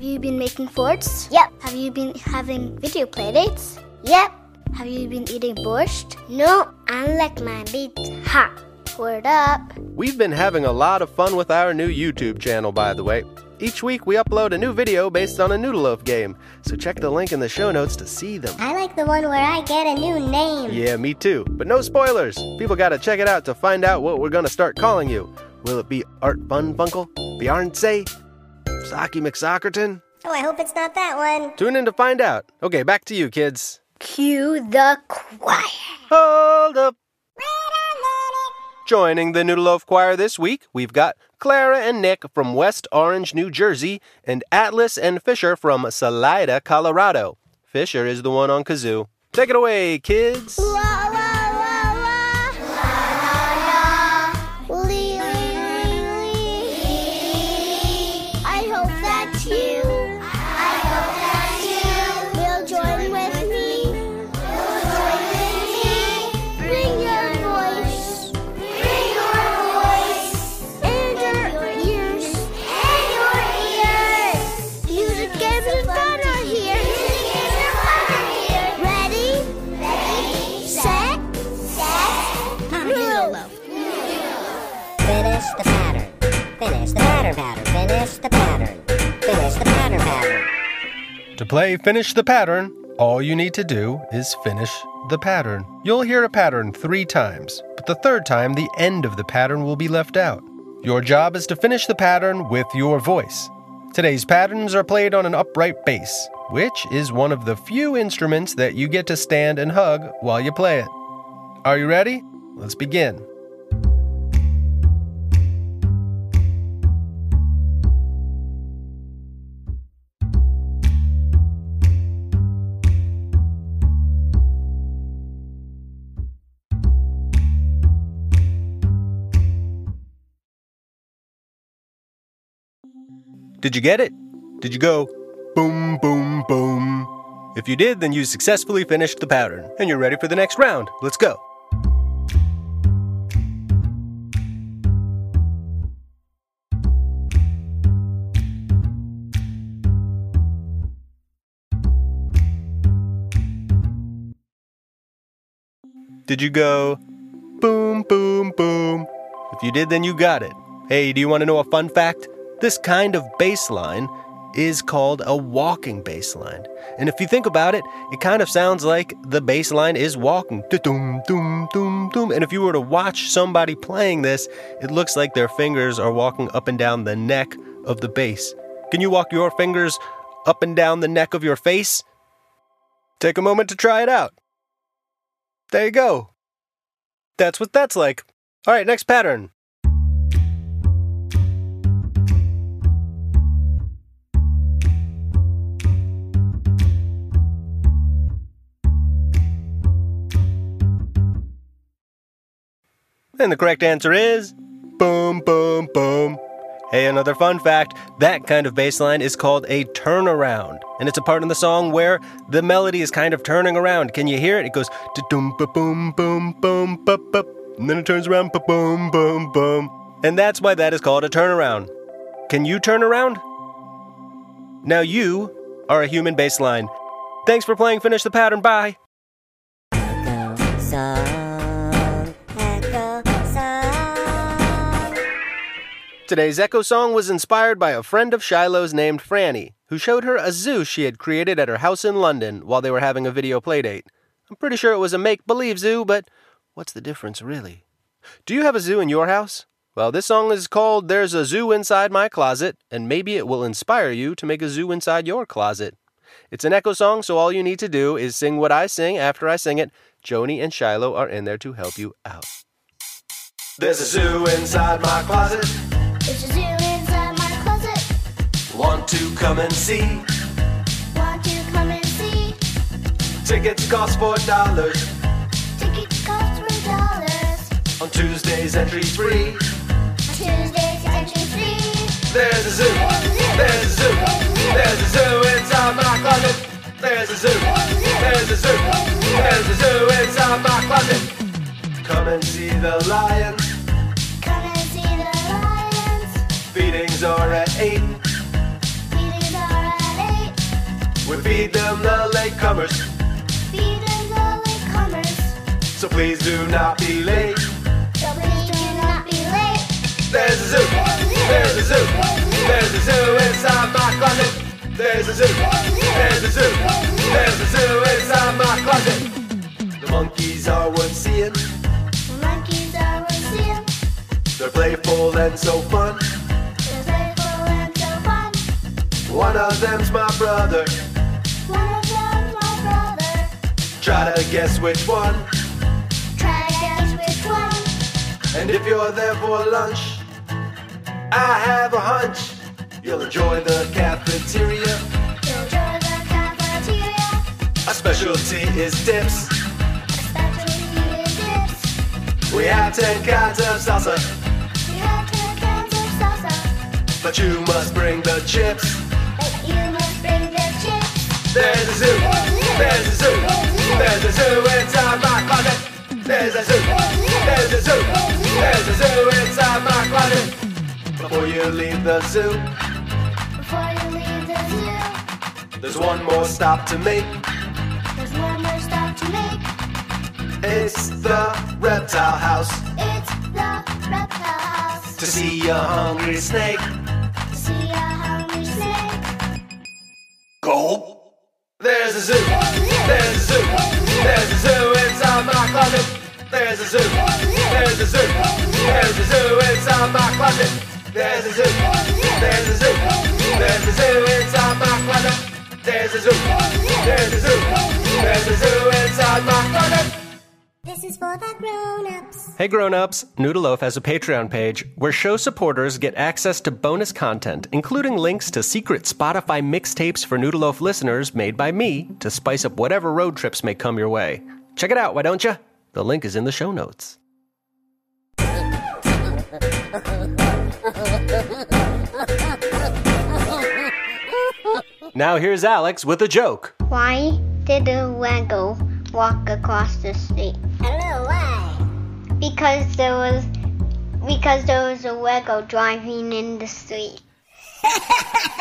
Have you been making forts? Yep. Have you been having video playdates? Yep. Have you been eating borscht? No, I like my meat hot. Word up. We've been having a lot of fun with our new YouTube channel, by the way. Each week we upload a new video based on a Noodle Loaf game, so check the link in the show notes to see them. I like the one where I get a new name. Yeah, me too. But no spoilers. People gotta check it out to find out what we're gonna start calling you. Will it be Art Fun Funkle? Beyonce? Saki McSockerton? Oh, I hope it's not that one. Tune in to find out. Okay, back to you, kids. Cue the choir. Hold up. Joining the Noodle Loaf Choir this week, we've got Clara and Nick from West Orange, New Jersey, and Atlas and Fisher from Salida, Colorado. Fisher is the one on kazoo. Take it away, kids. La the pattern. Finish the pattern pattern. Finish the pattern. Finish the pattern pattern. To play Finish the Pattern, all you need to do is finish the pattern. You'll hear a pattern three times, but the third time, the end of the pattern will be left out. Your job is to finish the pattern with your voice. Today's patterns are played on an upright bass, which is one of the few instruments that you get to stand and hug while you play it. Are you ready? Let's begin. Did you get it? Did you go boom, boom, boom? If you did, then you successfully finished the pattern and you're ready for the next round. Let's go. Did you go boom, boom, boom? If you did, then you got it. Hey, do you want to know a fun fact? This kind of bass line is called a walking bass line. And if you think about it, it kind of sounds like the bass line is walking. Doom, doom, doom, doom. And if you were to watch somebody playing this, it looks like their fingers are walking up and down the neck of the bass. Can you walk your fingers up and down the neck of your face? Take a moment to try it out. There you go. That's what that's like. All right, next pattern. And the correct answer is boom, boom, boom. Hey, another fun fact that kind of bass line is called a turnaround. And it's a part in the song where the melody is kind of turning around. Can you hear it? It goes boom, boom, boom, ba ba. And then it turns around boom, boom, boom. And that's why that is called a turnaround. Can you turn around? Now you are a human bass line. Thanks for playing Finish the Pattern. Bye. Today's Echo Song was inspired by a friend of Shiloh's named Franny, who showed her a zoo she had created at her house in London while they were having a video playdate. I'm pretty sure it was a make believe zoo, but what's the difference really? Do you have a zoo in your house? Well, this song is called There's a Zoo Inside My Closet, and maybe it will inspire you to make a zoo inside your closet. It's an echo song, so all you need to do is sing what I sing after I sing it. Joni and Shiloh are in there to help you out. There's a zoo inside my closet. Want to come and see? Want to come and see? Tickets cost four dollars. Tickets cost three dollars. On Tuesdays, entry free. Tuesdays entry free. There's a zoo. There's a zoo. There's a zoo inside my closet. There's a zoo. There's a zoo. There's a zoo inside my closet. Come and see the lions. Feed them the latecomers, Feed them the latecomers. so please do not be late. So please do not be late. There's a zoo, try to guess which one. Try to guess which one. And if you're there for lunch, I have a hunch you'll enjoy the cafeteria. You'll enjoy the cafeteria. A specialty is dips. Our specialty is dips. We have 10 kinds of salsa, We have ten cans of salsa. but you must bring the chips. But you must bring the chips. There's a zoo, there's a zoo, there's a zoo inside my closet. There's a zoo, there's a zoo, there's a zoo inside my closet. Before you leave the zoo, Before you leave the zoo, there's one more stop to make. there's one more stop to make. It's the reptile house It's the reptile house. to see a hungry snake. There's a zoo, there's a zoo, there's a zoo inside my closet. There's a zoo, there's a zoo, there's a zoo inside my closet. There's a zoo, there's a zoo, there's a zoo inside my closet. This is for the grown-ups. Hey grown-ups, Noodleloaf has a Patreon page where show supporters get access to bonus content, including links to secret Spotify mixtapes for Noodleloaf listeners made by me to spice up whatever road trips may come your way. Check it out, why don't you? The link is in the show notes. Now here's Alex with a joke. Why did a Lego walk across the street? I don't know why. Because there was because there was a Lego driving in the street.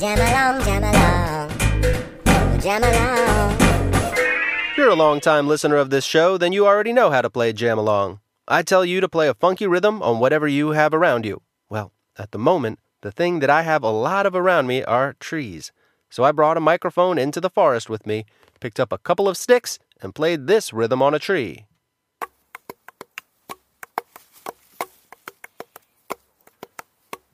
Jam along, jam along. Jam along. If you're a long-time listener of this show, then you already know how to play Jam Along. I tell you to play a funky rhythm on whatever you have around you. Well, at the moment, the thing that I have a lot of around me are trees. So I brought a microphone into the forest with me, picked up a couple of sticks, and played this rhythm on a tree.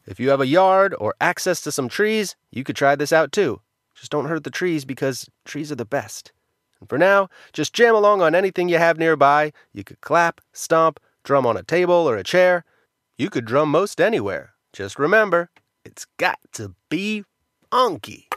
If you have a yard or access to some trees, you could try this out too. Just don't hurt the trees because trees are the best. And for now, just jam along on anything you have nearby. You could clap, stomp, drum on a table or a chair. You could drum most anywhere. Just remember, it's got to be funky.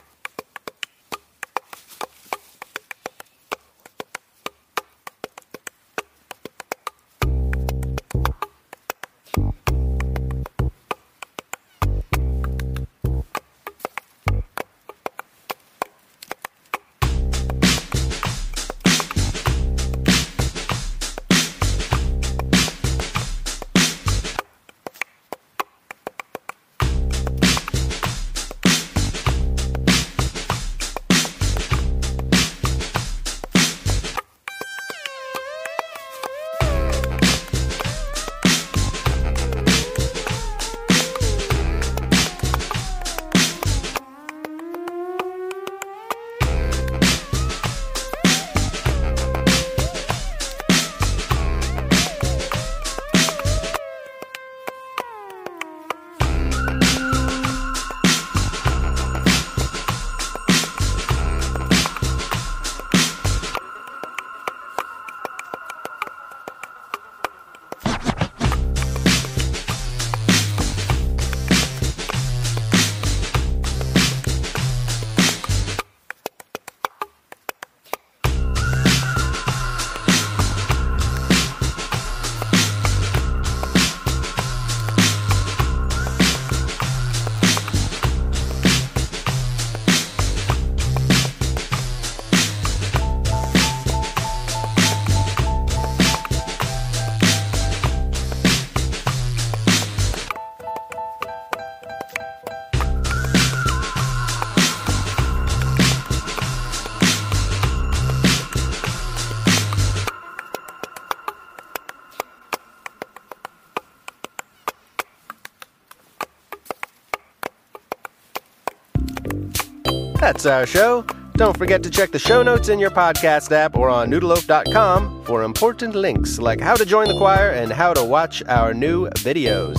That's our show. Don't forget to check the show notes in your podcast app or on noodleloaf.com for important links like how to join the choir and how to watch our new videos.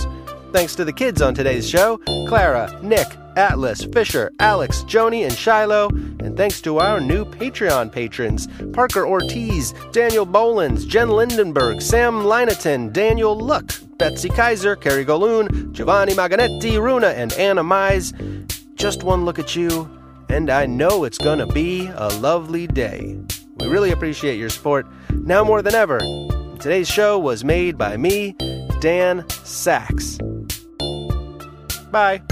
Thanks to the kids on today's show Clara, Nick, Atlas, Fisher, Alex, Joni, and Shiloh. And thanks to our new Patreon patrons Parker Ortiz, Daniel Bolins, Jen Lindenberg, Sam Lineton, Daniel Luck, Betsy Kaiser, Carrie Galoon, Giovanni Maganetti, Runa, and Anna Mize. Just one look at you, and I know it's gonna be a lovely day. We really appreciate your support now more than ever. Today's show was made by me, Dan Saks. Bye.